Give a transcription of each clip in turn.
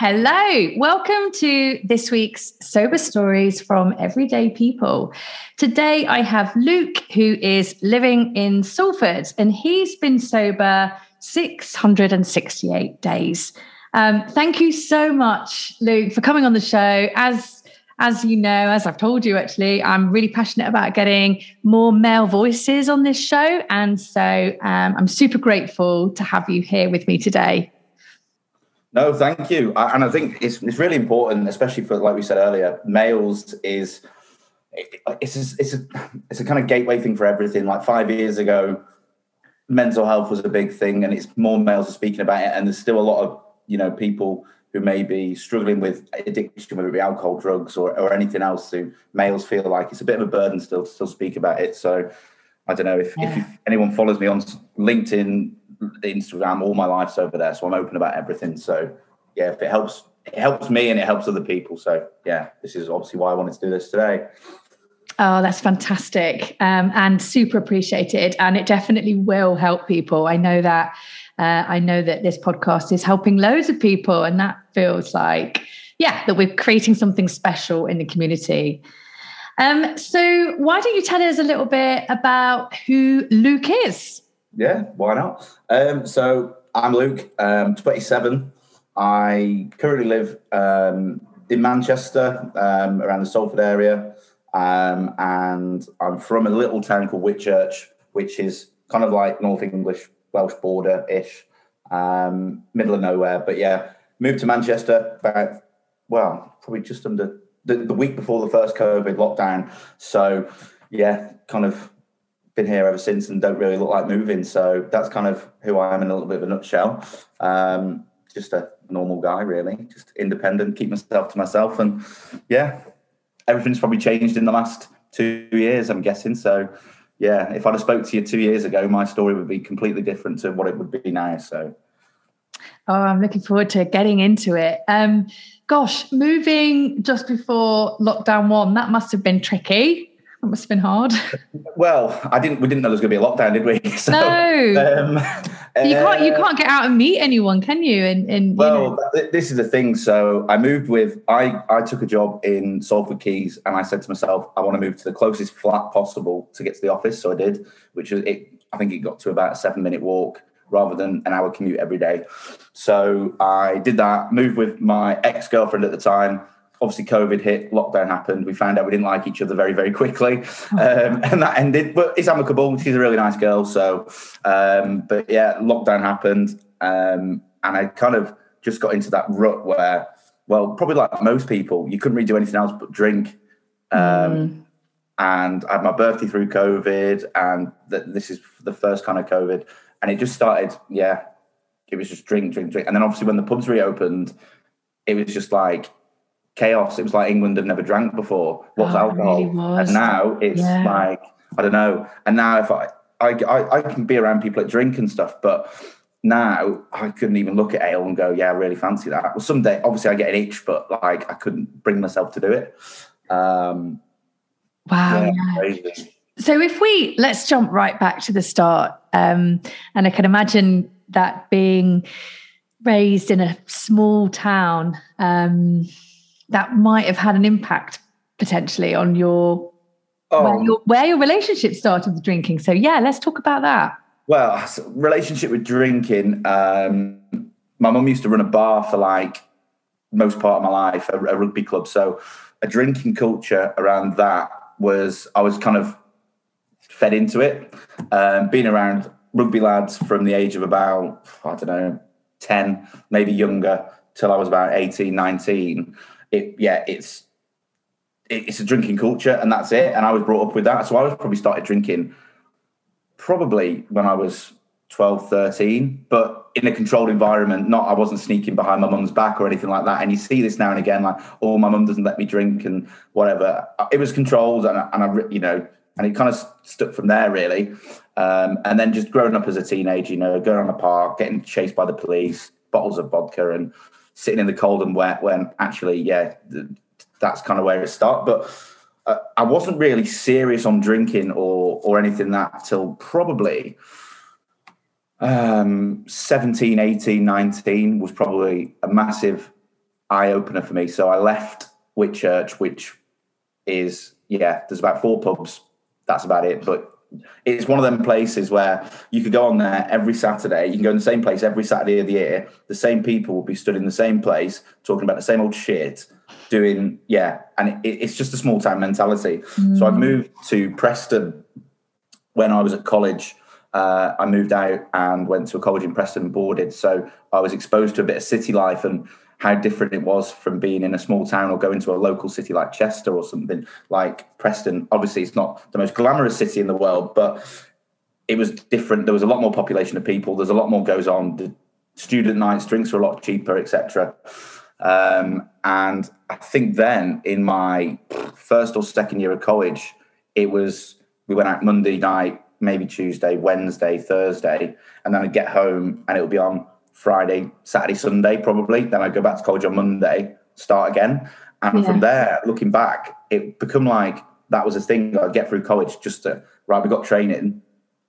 Hello, welcome to this week's Sober Stories from Everyday People. Today I have Luke, who is living in Salford, and he's been sober 668 days. Um, thank you so much, Luke, for coming on the show. As as you know, as I've told you, actually, I'm really passionate about getting more male voices on this show, and so um, I'm super grateful to have you here with me today. No, thank you. I, and I think it's it's really important, especially for like we said earlier, males is it's a, it's a it's a kind of gateway thing for everything. Like five years ago, mental health was a big thing, and it's more males are speaking about it, and there's still a lot of you know people who may be struggling with addiction, whether it be alcohol, drugs, or, or anything else. Who males feel like it's a bit of a burden still to still speak about it. So I don't know if, yeah. if anyone follows me on LinkedIn, Instagram, all my life's over there, so I'm open about everything. So yeah, if it helps, it helps me and it helps other people. So yeah, this is obviously why I wanted to do this today. Oh, that's fantastic um, and super appreciated, and it definitely will help people. I know that. Uh, I know that this podcast is helping loads of people, and that feels like, yeah, that we're creating something special in the community. Um, so, why don't you tell us a little bit about who Luke is? Yeah, why not? Um, so I'm Luke, um, 27. I currently live um, in Manchester, um, around the Salford area, um, and I'm from a little town called Whitchurch, which is kind of like North English Welsh border ish, um, middle of nowhere. But yeah, moved to Manchester about well, probably just under the, the week before the first COVID lockdown. So yeah, kind of been here ever since and don't really look like moving. So that's kind of who I am in a little bit of a nutshell. Um, just a normal guy, really, just independent, keep myself to myself. And yeah, everything's probably changed in the last two years, I'm guessing. So yeah, if I'd have spoke to you two years ago, my story would be completely different to what it would be now. So. Oh, I'm looking forward to getting into it. Um, gosh, moving just before lockdown one, that must have been tricky. That must have been hard. Well, I didn't. We didn't know there was going to be a lockdown, did we? So, no. Um, you can't. You uh, can't get out and meet anyone, can you? And, and well, you know. this is the thing. So I moved with. I I took a job in Salford Quays, and I said to myself, I want to move to the closest flat possible to get to the office. So I did, which was it. I think it got to about a seven minute walk rather than an hour commute every day. So I did that. Moved with my ex girlfriend at the time obviously COVID hit, lockdown happened. We found out we didn't like each other very, very quickly, um, and that ended. But it's amicable. She's a really nice girl. So, um, but yeah, lockdown happened, um, and I kind of just got into that rut where, well, probably like most people, you couldn't really do anything else but drink. Mm. And I had my birthday through COVID, and th- this is the first kind of COVID, and it just started. Yeah, it was just drink, drink, drink, and then obviously when the pubs reopened, it was just like chaos. It was like England had never drank before. What's oh, alcohol? Really and now it's yeah. like I don't know. And now if I, I I, I can be around people that drink and stuff, but now I couldn't even look at ale and go, yeah, I really fancy that. Well, someday, obviously, I get an itch, but like I couldn't bring myself to do it. Um, wow. Yeah, so if we let's jump right back to the start, um, and I can imagine that being raised in a small town. Um, that might have had an impact potentially on your oh. where, your where your relationship started with drinking. So yeah, let's talk about that. Well, relationship with drinking. Um, my mum used to run a bar for like most part of my life, a, a rugby club. So a drinking culture around that was I was kind of fed into it. Um, being around rugby lads from the age of about I don't know ten, maybe younger, till I was about 18, 19 it yeah, it's it's a drinking culture and that's it. And I was brought up with that. So I was probably started drinking probably when I was 12, 13, but in a controlled environment. Not I wasn't sneaking behind my mum's back or anything like that. And you see this now and again, like, oh, my mum doesn't let me drink and whatever. It was controlled, and I, and I you know, and it kind of stuck from there really. Um, and then just growing up as a teenager, you know, going on a park, getting chased by the police, bottles of vodka, and sitting in the cold and wet. When actually, yeah, that's kind of where it started. But uh, I wasn't really serious on drinking or or anything that till probably um, 17, 18, 19 was probably a massive eye opener for me. So I left Whitchurch, which is, yeah, there's about four pubs. That's about it. But it's one of them places where you could go on there every Saturday. You can go in the same place every Saturday of the year. The same people will be stood in the same place talking about the same old shit, doing, yeah. And it, it's just a small town mentality. Mm. So I've moved to Preston when I was at college uh, I moved out and went to a college in Preston and boarded. So I was exposed to a bit of city life and how different it was from being in a small town or going to a local city like Chester or something like Preston. Obviously, it's not the most glamorous city in the world, but it was different. There was a lot more population of people. There's a lot more goes on. The student nights, drinks are a lot cheaper, etc. Um, and I think then in my first or second year of college, it was we went out Monday night, maybe Tuesday, Wednesday, Thursday, and then I'd get home and it would be on Friday, Saturday, Sunday, probably. Then I'd go back to college on Monday, start again. And yeah. from there, looking back, it become like that was a thing I'd get through college just to, right, we got training,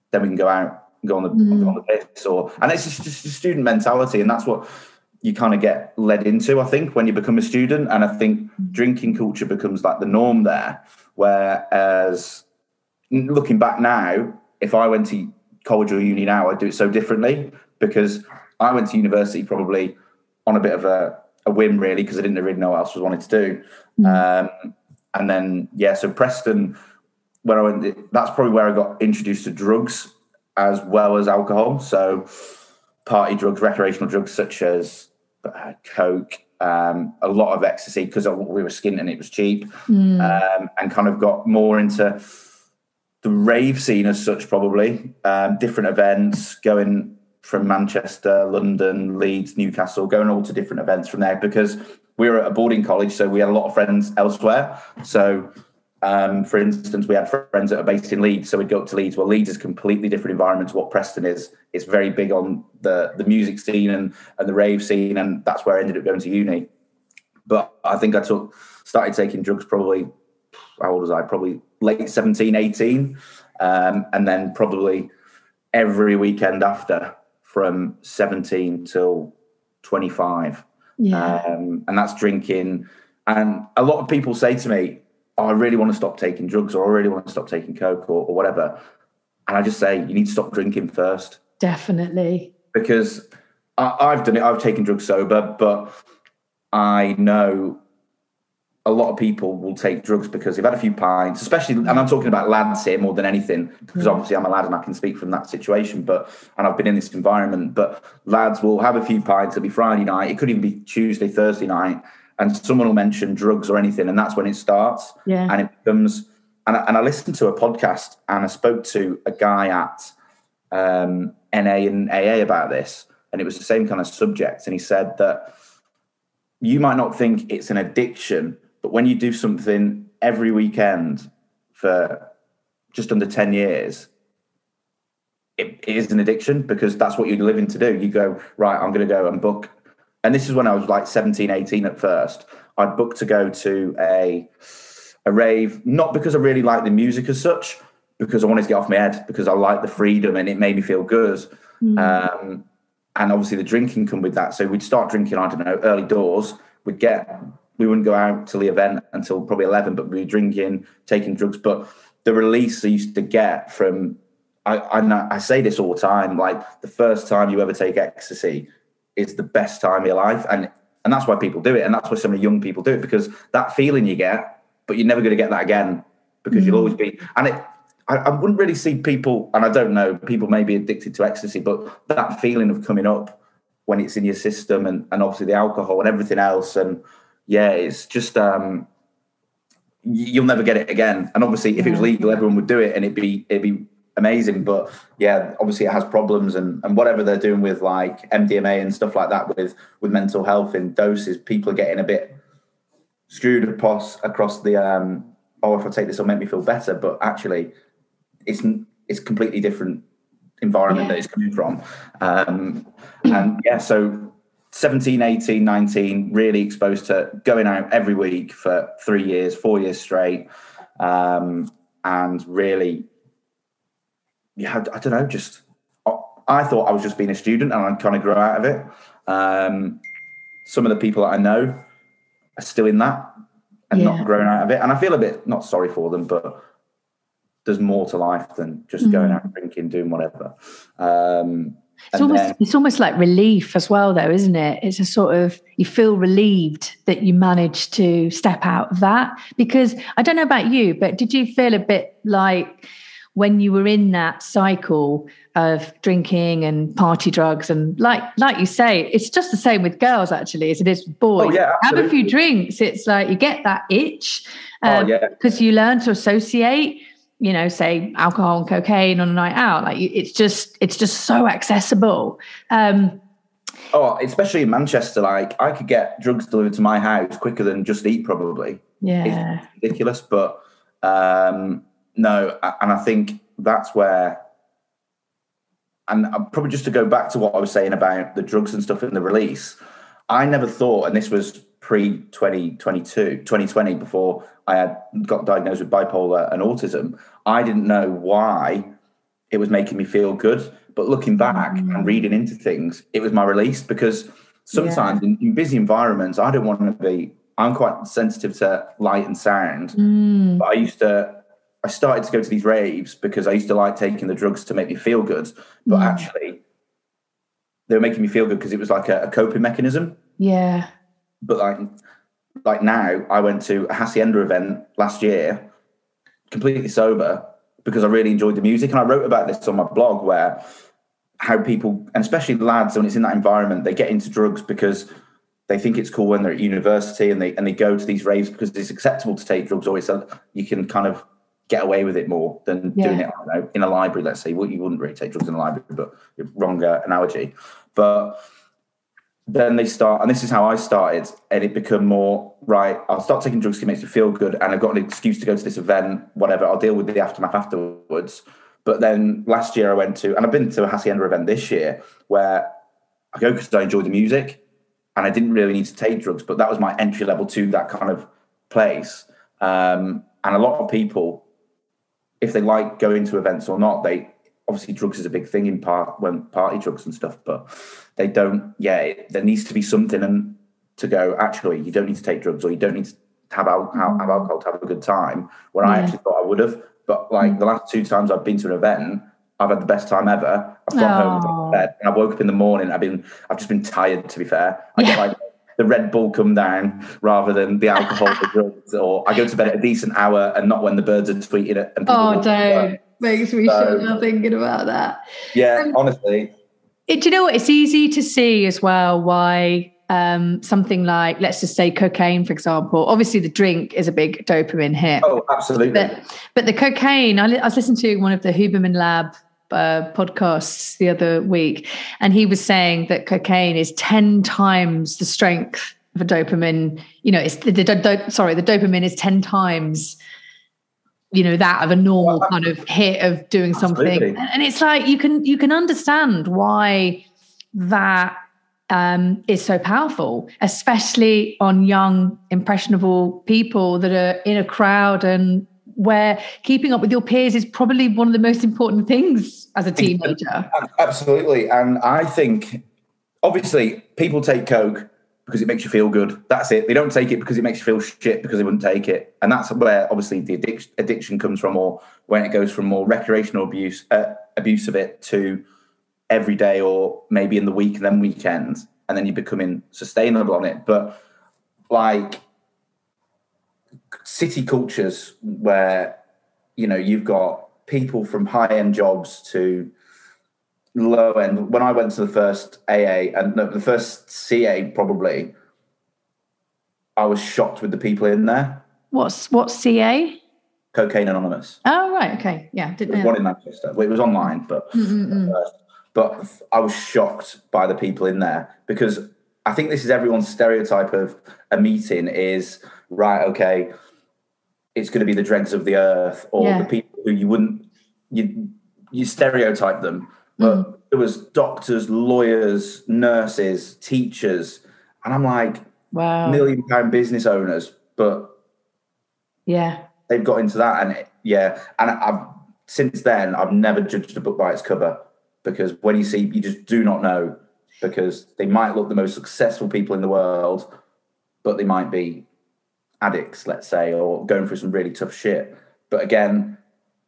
then we can go out and go on the, mm. go on the piss. Or, and it's just, just a student mentality. And that's what you kind of get led into, I think, when you become a student. And I think drinking culture becomes like the norm there. Whereas looking back now, if I went to college or uni now, I'd do it so differently because I went to university probably on a bit of a, a whim, really, because I didn't really know what else I wanted to do. Mm. Um, and then, yeah, so Preston, when I went, that's probably where I got introduced to drugs as well as alcohol. So, party drugs, recreational drugs such as uh, Coke, um, a lot of ecstasy because we were skint and it was cheap, mm. um, and kind of got more into the rave scene as such, probably um, different events going from Manchester, London, Leeds, Newcastle, going all to different events from there because we were at a boarding college, so we had a lot of friends elsewhere. So, um, for instance, we had friends that are based in Leeds, so we'd go up to Leeds. Well, Leeds is completely different environment to what Preston is. It's very big on the the music scene and and the rave scene, and that's where I ended up going to uni. But I think I took started taking drugs probably how old was I? Probably late 17, 18. Um, and then probably every weekend after from 17 till 25. Yeah. Um, and that's drinking. And a lot of people say to me, oh, I really want to stop taking drugs or I really want to stop taking Coke or, or whatever. And I just say, you need to stop drinking first. Definitely. Because I, I've done it, I've taken drugs sober, but I know a lot of people will take drugs because they've had a few pints, especially, and I'm talking about lads here more than anything, because mm. obviously I'm a lad and I can speak from that situation, but, and I've been in this environment, but lads will have a few pints, it'll be Friday night, it could even be Tuesday, Thursday night, and someone will mention drugs or anything, and that's when it starts. Yeah. And it becomes, and I, and I listened to a podcast and I spoke to a guy at um, NA and AA about this, and it was the same kind of subject, and he said that you might not think it's an addiction, but when you do something every weekend for just under 10 years, it, it is an addiction because that's what you're living to do. You go, right, I'm going to go and book. And this is when I was like 17, 18 at first. I'd book to go to a, a rave, not because I really like the music as such, because I wanted to get off my head, because I like the freedom and it made me feel good. Mm. Um, and obviously the drinking come with that. So we'd start drinking, I don't know, early doors. We'd get we wouldn't go out to the event until probably 11, but we were drinking, taking drugs. But the release I used to get from, I, I, I say this all the time, like the first time you ever take ecstasy is the best time of your life. And, and that's why people do it. And that's why so many young people do it because that feeling you get, but you're never going to get that again because mm-hmm. you'll always be, and it, I, I wouldn't really see people, and I don't know, people may be addicted to ecstasy, but that feeling of coming up when it's in your system and, and obviously the alcohol and everything else and yeah, it's just um, you'll never get it again. And obviously, if it was legal, everyone would do it, and it'd be it'd be amazing. But yeah, obviously it has problems and, and whatever they're doing with like MDMA and stuff like that with with mental health in doses, people are getting a bit screwed across across the um oh if I take this it'll make me feel better. But actually it's it's completely different environment yeah. that it's coming from. Um and yeah, so 17, 18, 19, really exposed to going out every week for three years, four years straight. Um, and really yeah, I, I, don't know, just I thought I was just being a student and I'd kind of grow out of it. Um, some of the people that I know are still in that and yeah. not growing out of it. And I feel a bit not sorry for them, but there's more to life than just mm. going out drinking, doing whatever. Um, it's almost then, it's almost like relief as well, though, isn't it? It's a sort of you feel relieved that you managed to step out of that. Because I don't know about you, but did you feel a bit like when you were in that cycle of drinking and party drugs and like like you say it's just the same with girls actually as it is with boys oh, yeah, have a few drinks it's like you get that itch because um, oh, yeah. you learn to associate you know say alcohol and cocaine on a night out like it's just it's just so accessible. Um, oh especially in manchester like i could get drugs delivered to my house quicker than just eat probably. Yeah. it's ridiculous but um no, and I think that's where, and probably just to go back to what I was saying about the drugs and stuff in the release, I never thought, and this was pre 2022, 2020, before I had got diagnosed with bipolar and autism, I didn't know why it was making me feel good. But looking back mm. and reading into things, it was my release because sometimes yeah. in, in, busy environments, I don't want to be, I'm quite sensitive to light and sound. Mm. But I used to I started to go to these raves because I used to like taking the drugs to make me feel good, but mm. actually they were making me feel good because it was like a, a, coping mechanism. Yeah. But like, like now, I went to a hacienda event last year, completely sober because I really enjoyed the music, and I wrote about this on my blog where how people, and especially lads, when it's in that environment, they get into drugs because they think it's cool when they're at university and they and they go to these raves because it's acceptable to take drugs, or it's a, you can kind of get away with it more than yeah. doing it know, in a library, let's say. Well, you wouldn't really take drugs in a library, but wrong uh, analogy. But then they start, and this is how I started, and it become more right. I'll start taking drugs because it makes me feel good, and I've got an excuse to go to this event, whatever. I'll deal with the aftermath afterwards. But then last year I went to, and I've been to a Hacienda event this year where I go because I enjoy the music, and I didn't really need to take drugs, but that was my entry level to that kind of place. Um, and a lot of people if they like going to events or not, they obviously drugs is a big thing in part when party drugs and stuff, but they don't. Yeah, it, there needs to be something and to go. Actually, you don't need to take drugs or you don't need to have alcohol, have alcohol to have a good time. When yeah. I actually thought I would have, but like mm. the last two times I've been to an event, I've had the best time ever. I've gone oh. home bed and I woke up in the morning. I've been, I've just been tired. To be fair, I yeah. get like the Red Bull come down rather than the alcohol, the drugs, or I go to bed at a decent hour and not when the birds are tweeting it. And oh, don't makes me so, shudder thinking about that. Yeah, um, honestly. It, do you know what? It's easy to see as well why um, something like, let's just say cocaine, for example. Obviously, the drink is a big dopamine hit. Oh, absolutely. But, but the cocaine, I, I was listening to one of the Huberman Lab uh, podcasts the other week, and he was saying that cocaine is ten times the strength of a dopamine. You know, it's the, the, the sorry, the dopamine is ten times you know that of a normal kind of hit of doing something and it's like you can you can understand why that um, is so powerful especially on young impressionable people that are in a crowd and where keeping up with your peers is probably one of the most important things as a teenager. Absolutely. And I think, obviously, people take Coke because it makes you feel good. That's it. They don't take it because it makes you feel shit because they wouldn't take it. And that's where, obviously, the addiction, addiction comes from, or when it goes from more recreational abuse, uh, abuse of it to every day or maybe in the week and then weekends. And then you're becoming sustainable on it. But like, city cultures where you know you've got people from high end jobs to low end. When I went to the first AA and no, the first CA, probably, I was shocked with the people in there. What's what's CA? Cocaine Anonymous. Oh right, okay, yeah, didn't one in Manchester. Well, it was online, but Mm-mm-mm. uh, but I was shocked by the people in there because I think this is everyone's stereotype of a meeting is right. Okay, it's going to be the dregs of the earth or Yeah. the people who you wouldn't you you stereotype them, but Mm. there was doctors, lawyers, nurses, teachers, and I'm like Wow. million pound business owners, but Yeah. they've got into that and it- yeah and i've since then i've never judged a book by its cover because when you see you just do not know because they might look the most successful people in the world but they might be addicts let's say or going through some really tough shit but again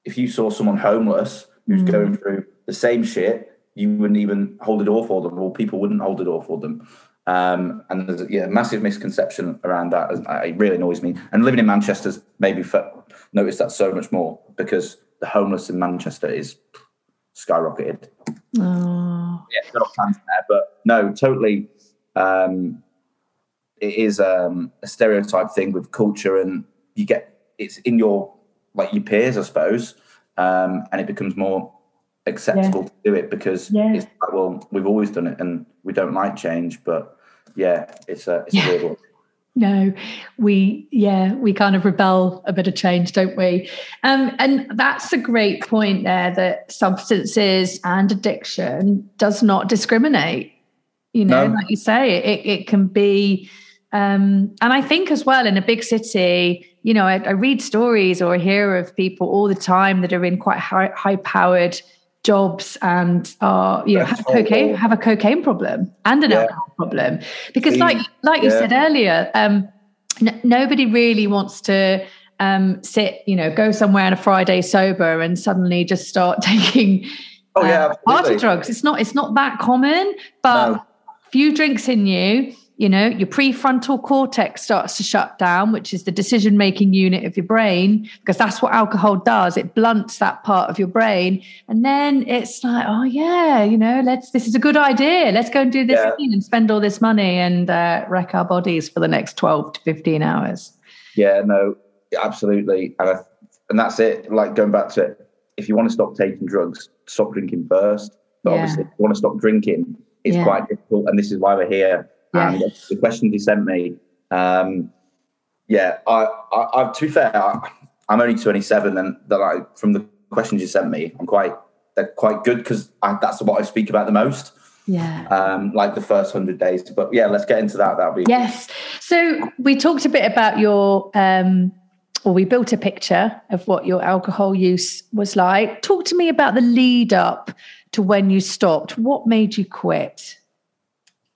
if you saw someone homeless who's Mm. going through the same shit you wouldn't even hold the door for them or people wouldn't hold the door for them um, and there's a yeah, massive misconception around that. It really annoys me. And living in Manchester's made me fe- notice that so much more because the homeless in Manchester is skyrocketed. Oh. Yeah, got tangent there, but no, totally. Um, it is um, a stereotype thing with culture, and you get it's in your like your peers, I suppose, um, and it becomes more acceptable to do it because Yeah. it's like, well, we've always done it, and we don't like change, but yeah, it's a it's Yeah. a weird one. No, we yeah, we kind of rebel a bit of change, don't we? Um, and that's a great point there that substances and addiction does not discriminate. You know, No. like you say, it it can be um, and I think as well in a big city, you know, I, I read stories or hear of people all the time that are in quite high, high powered jobs and are you know have cocaine have a cocaine problem and an Yeah. alcohol problem. Because See, like like you said earlier um n- nobody really wants to um sit you know go somewhere on a friday sober and suddenly just start taking Oh yeah, uh, party drugs. It's not it's not that common but No. few drinks in you you know your prefrontal cortex starts to shut down which is the decision making unit of your brain because that's what alcohol does it blunts that part of your brain and then it's like oh yeah you know let's this is a good idea let's go and do this Yeah. thing and spend all this money and uh, wreck our bodies for the next 12 to 15 hours Yeah, no, absolutely, and I, and that's it. Like going back to it, if you want to stop taking drugs, stop drinking first. But Yeah. obviously, if you want to stop drinking, it's Yeah. quite difficult, and this is why we're here. And the questions you sent me, um, yeah, I, I, I, to be fair, I, I'm only 27, and they're like from the questions you sent me, I'm quite they're quite good because that's what I speak about the most, yeah um, like the first hundred days. But yeah, let's get into that. That'll be Yes. So we talked a bit about your, um, or we built a picture of what your alcohol use was like. Talk to me about the lead up to when you stopped. What made you quit?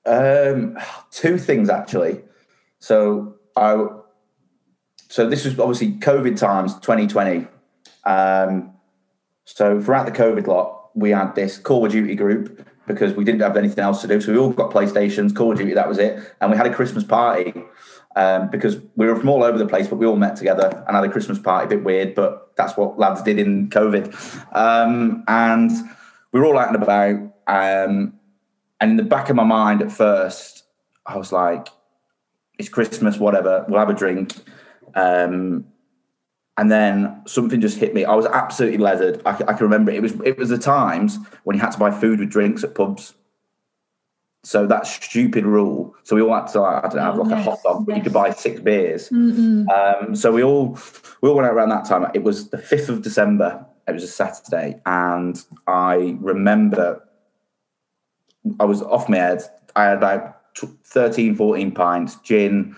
Um, two things actually. So I, so this was obviously COVID times, 2020. Um, so throughout the COVID lot, we had this Call of Duty group because we didn't have anything else to do. So we all got PlayStations, Call of Duty, that was it. And we had a Christmas party um, because we were from all over the place, but we all met together and had a Christmas party. A bit weird, but that's what lads did in COVID. Um, and we were all out and about. Um, and in the back of my mind at first, I was like, it's Christmas, whatever, we'll have a drink. Um, and then something just hit me. I was absolutely leathered. I can remember it. it was it was the times when you had to buy food with drinks at pubs. So that stupid rule. So we all had to, like, I don't know, have Oh, like a hot dog, but you could buy six beers. Um, so we all we all went out around that time. It was the fifth of December. It was a Saturday, and I remember I was off my head. I had tw- 13, 14 pints, gin,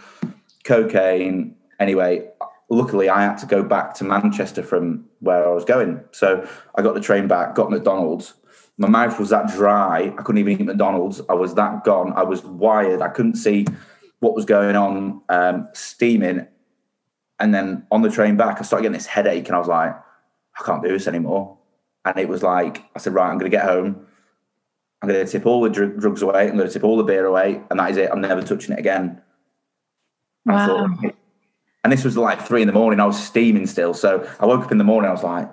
cocaine. Anyway, luckily I had to go back to Manchester from where I was going. So I got the train back, got McDonald's. My mouth was that dry. I couldn't even eat McDonald's. I was that gone. I was wired. I couldn't see what was going on, um, steaming. And then on the train back, I started getting this headache, and I was like, I can't do this anymore. And it was like, I said, right, I'm going to get home. I'm going to tip all the dr- drugs away. I'm going to tip all the beer away, and that is it. I'm never touching it again. Wow. thought- and this was like three in the morning. I was steaming still. So I woke up in the morning. I was like,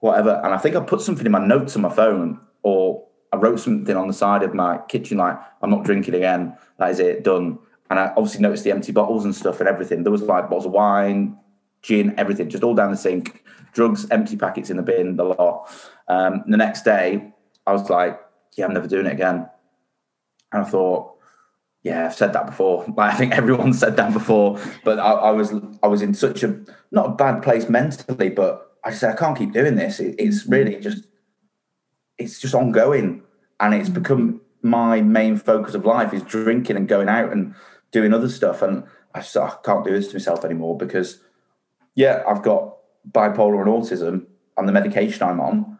whatever. And I think I put something in my notes on my phone, or I wrote something on the side of my kitchen, like, I'm not drinking again. That is it, done. And I obviously noticed the empty bottles and stuff and everything. There was like bottles of wine, gin, everything, just all down the sink. Drugs, empty packets in the bin, the lot. Um, the next day, I was like, yeah, I'm never doing it again. And I thought, yeah, I've said that before. Like I think everyone said that before, but I, I, was I was in such a not a bad place mentally, but I just said I can't keep doing this. It, it's really just it's just ongoing, and it's become my main focus of life is drinking and going out and doing other stuff. And I just I can't do this to myself anymore because yeah, I've got bipolar and autism and the medication I'm on.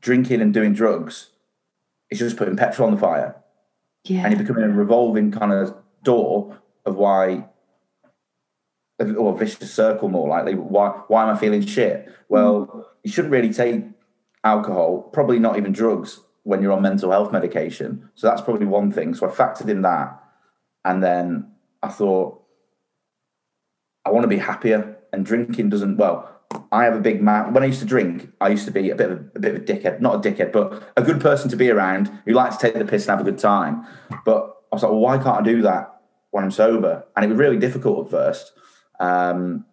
Drinking and doing drugs is just putting petrol on the fire. Yeah. and you're becoming a revolving kind of door of why or a vicious circle more likely. Why why am i feeling shit? Well mm. you shouldn't really take alcohol probably not even drugs when you're on mental health medication. So that's probably one thing. So i factored in that. And then i thought i want to be happier. And drinking doesn't well I have a big man. When I used to drink, I used to be a bit of a, a, bit of a dickhead. Not a dickhead, but a good person to be around who likes to take the piss and have a good time. But I was like, well, why can't I do that when I'm sober? And it was really difficult at first. Um,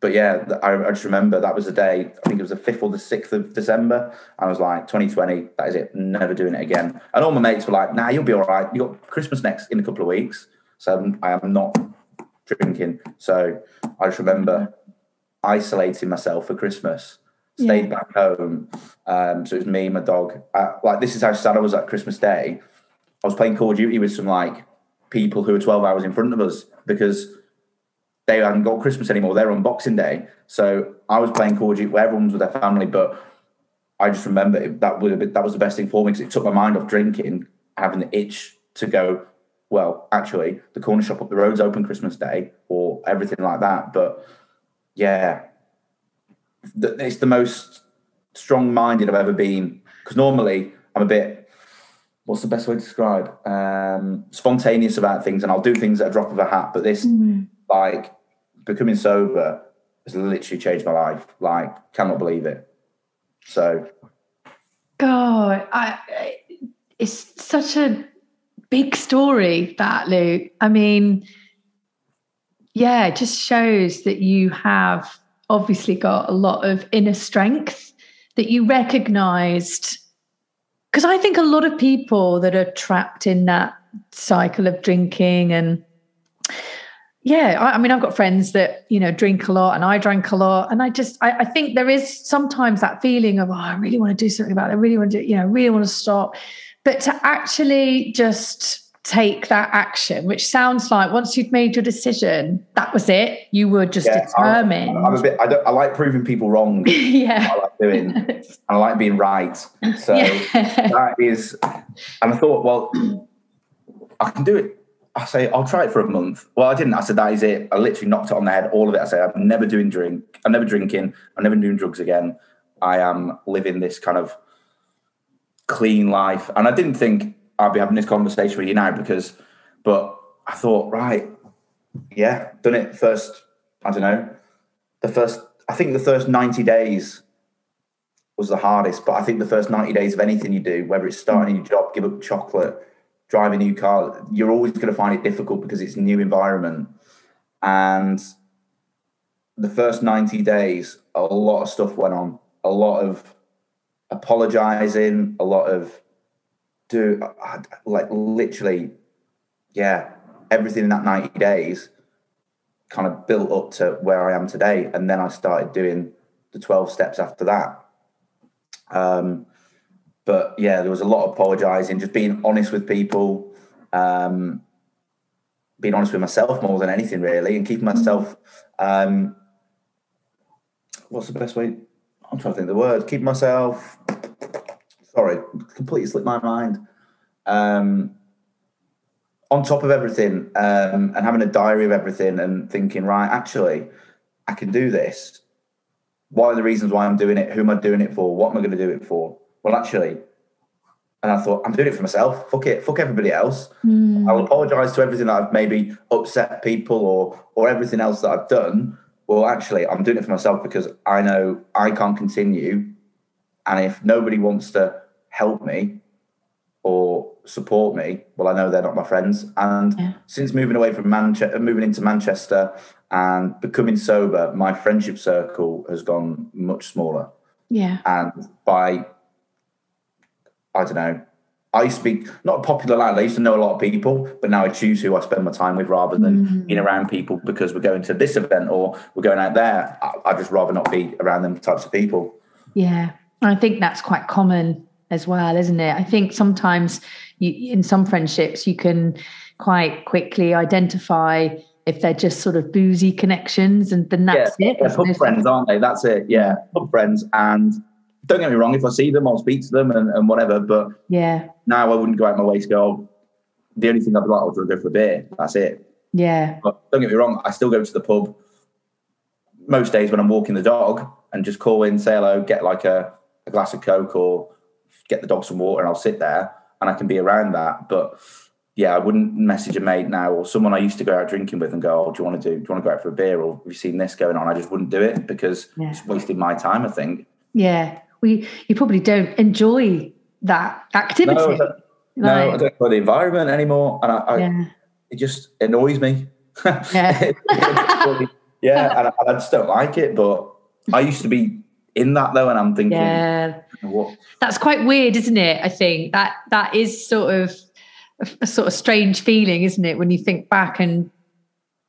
but yeah, I, I, just remember that was the day. I think it was the fifth or the sixth of December. I was like, 2020, that is it. Never doing it again. And all my mates were like, Nah, you'll be all right. You got Christmas next in a couple of weeks, so I am not drinking. So I just remember isolating myself for Christmas. Stayed yeah. back home. Um, so it was me, and my dog. I, like this is how sad I was at Christmas Day. I was playing Call of Duty with some like people who were 12 hours in front of us because they hadn't got Christmas anymore. They're on Boxing Day. So I was playing Call of Duty where everyone was with their family, but I just remember that was bit, that was the best thing for me because it took my mind off drinking, having the itch to go. Well, actually, the corner shop up the road's open Christmas Day or everything like that. But yeah, it's the most strong-minded I've ever been. Because normally I'm a bit, what's the best way to describe? Um, spontaneous about things, and I'll do things at a drop of a hat. But this, mm-hmm. like, becoming sober has literally changed my life. Like, cannot believe it. So, God, I, it's such a big story that Luke. I mean yeah, it just shows that you have obviously got a lot of inner strength that you recognized. Because I think a lot of people that are trapped in that cycle of drinking and yeah, I, I, mean, I've got friends that you know drink a lot, and I drank a lot, and I just I, I, think there is sometimes that feeling of oh, I really want to do something about it. I really want to, you know, really want to stop, but to actually just take that action, which sounds like once you'd made your decision, that was it. You were just yeah, determined. I'm, I'm, a bit. I, don't, I like proving people wrong. yeah, I like doing. and I like being right. So yeah. that is. And I thought, well, I can do it. I say I'll try it for a month. Well, I didn't. I said that is it. I literally knocked it on the head. All of it. I said I'm never doing drink. I'm never drinking. I'm never doing drugs again. I am living this kind of clean life, and I didn't think I'll be having this conversation with you now because, but I thought, right, yeah, done it first. I don't know, the first. I think the first ninety days was the hardest, but I think the first ninety days of anything you do, whether it's starting a new job, give up chocolate, driving a new car, you're always going to find it difficult because it's a new environment. And the first 90 days, a lot of stuff went on, a lot of apologizing, a lot of do like literally, yeah, everything in that 90 days kind of built up to where I am today. And then I started doing the 12 steps after that. Um, but yeah, there was a lot of apologizing, just being honest with people, um, being honest with myself more than anything, really, and keeping myself. Um, what's the best way? I'm trying to think of the word. Keep myself sorry, completely slipped my mind. Um, on top of everything, um, and having a diary of everything, and thinking, right, actually, I can do this. What are the reasons why I'm doing it? Who am I doing it for? What am I going to do it for? Well, actually, and I thought, I'm doing it for myself. Fuck it. Fuck everybody else. Mm. I'll apologize to everything that I've maybe upset people or or everything else that I've done. Well, actually, I'm doing it for myself because I know I can't continue. And if nobody wants to help me, or support me, well, I know they're not my friends. And Yeah. since moving away from Manchester, moving into Manchester and becoming sober, my friendship circle has gone much smaller. Yeah. And by, I don't know, I used to be not a popular lad. I used to know a lot of people, but now I choose who I spend my time with rather than Mm. being around people because we're going to this event or we're going out there. I, I'd just rather not be around them types of people. Yeah. I think that's quite common as well, isn't it? I think sometimes you, in some friendships, you can quite quickly identify if they're just sort of boozy connections and then that's it. They're pub friends, aren't they? That's it. Yeah, pub friends. And don't get me wrong, if I see them, I'll speak to them and, and whatever. But Yeah. now I wouldn't go out my way to go. "Oh, The only thing I'd be like, oh, I'll go for a beer. That's it. Yeah. But don't get me wrong, I still go to the pub most days when I'm walking the dog and just call in, say hello, get like a, a glass of Coke or get the dog some water and I'll sit there and I can be around that. But yeah, I wouldn't message a mate now or someone I used to go out drinking with and go, Oh, do you want to do do you want to go out for a beer or have you seen this going on? I just wouldn't do it because Yeah. it's wasting my time, I think. Yeah. We you probably don't enjoy that activity. No, I don't, no, I don't know the environment anymore. And I, I yeah. it just annoys me. Yeah. yeah, and I, and I just don't like it. But I used to be in that though, and I'm thinking, Yeah. what? That's quite weird, isn't it? I think that that is sort of a, sort of strange feeling, isn't it, when you think back and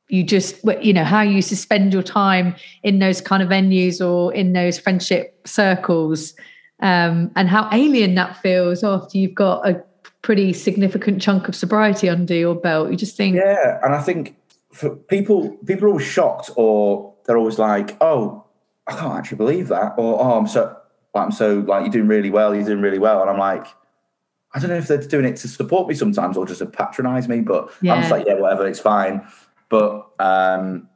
you just you know how you suspend your time in those kind of venues or in those friendship circles um, and how alien that feels after you've got a pretty significant chunk of sobriety under your belt you just think Yeah, and I think for people, people are always shocked, or they're always like, "Oh, I can't actually believe that," or "Oh, I'm so, I'm so like you're doing really well, you're doing really well," and I'm like. I don't know if they're doing it to support me sometimes or just to patronize me, but I'm just like, yeah, whatever, it's fine. But um,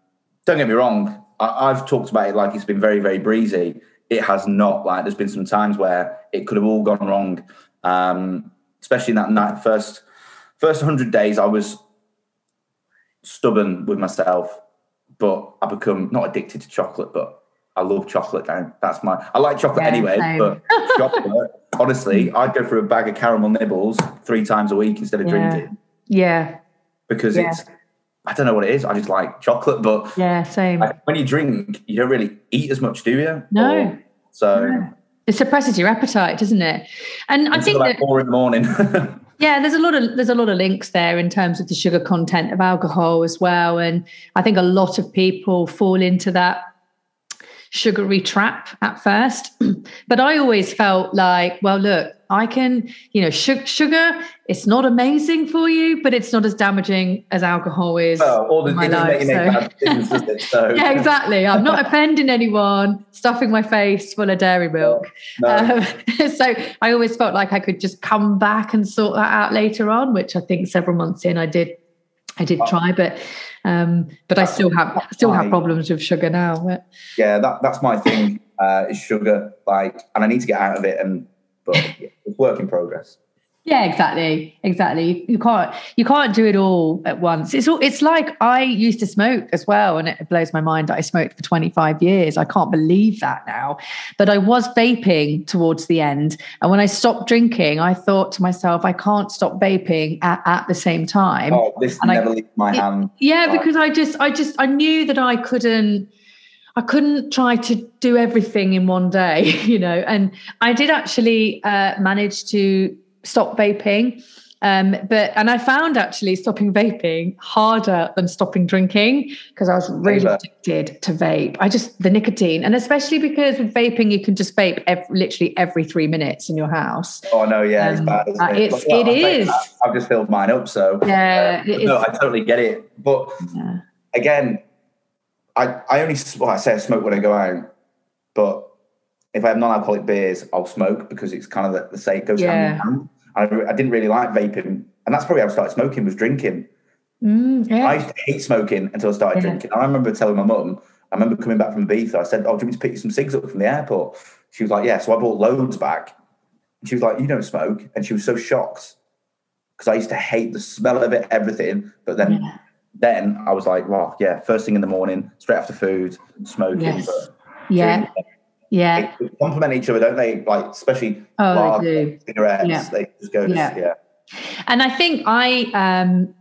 don't get me wrong, I, I've talked about it like it's been very, very breezy. It has not. Like, there's been some times where it could have all gone wrong, um, especially in that night, first first 100 days. I was stubborn with myself, but I become not addicted to chocolate, but I love chocolate now. That's my. I like chocolate Yeah, anyway, same. but chocolate. honestly, I'd go for a bag of caramel nibbles three times a week instead of Yeah. drinking yeah because Yeah. it's. I don't know what it is. I just like chocolate, but yeah same like, when you drink, you don't really eat as much, do you? No. Or- so No. it suppresses your appetite doesn't it and i think about that four in the morning. Yeah, there's a lot of there's a lot of links there in terms of the sugar content of alcohol as well, and I think a lot of people fall into that sugary trap at first. but I always felt like, well, look, I can, you know, su- sugar. It's not amazing for you, but it's not as damaging as alcohol is. well, all the it make you life, make so- bad decisions, does it? So yeah, exactly. I'm not offending anyone. Stuffing my face full of dairy milk. no. Um, so I always felt like I could just come back and sort that out later on, which I think several months in I did. I did try, but um, but I still have still have problems with sugar now. But yeah, that, that's my thing. Uh, is sugar like, and I need to get out of it, and but yeah, it's work in progress. Yeah, exactly, exactly. You can't you can't do it all at once. It's all it's like I used to smoke as well, and it blows my mind that I smoked for 25 years. I can't believe that now. But I was vaping towards the end, and when I stopped drinking, I thought to myself, I can't stop vaping at, at the same time. Oh, this And I- never leaves my it- hand. Yeah, because I just, I just, I knew that I couldn't, I couldn't try to do everything in one day, you know. And I did actually uh, manage to stop vaping, um, but and I found actually stopping vaping harder than stopping drinking because I was really Vape. addicted to vape. I just the nicotine, and especially because with vaping you can just vape ev- literally every three minutes in your house. Oh no, yeah, it's Um, bad. Isn't uh, it? it's- Well, it is. I've just filled mine up, so Yeah, uh, no. I totally get it. But Yeah. again, I I only well, I say I smoke when I go out, but if I have non-alcoholic beers, I'll smoke because it's kind of the, the same goes hand in hand. I, I didn't really like vaping, and that's probably how I started smoking was drinking. Mm, yeah. I used to hate smoking until I started Yeah. drinking. I remember telling my mum, I remember coming back from Ibiza, I said, Oh, do you want me to pick you some cigs up from the airport? She was like, Yeah. So I bought loads back. And she was like, You don't smoke. And she was so shocked because I used to hate the smell of it, everything. But then Yeah. then I was like, Well, yeah, first thing in the morning, straight after food, smoking. Yes. Yeah. during- Yeah. They complement each other, don't they? Like especially Oh, they large do. cigarettes. Yeah. They just go. Yeah. Yeah. And I think I, um,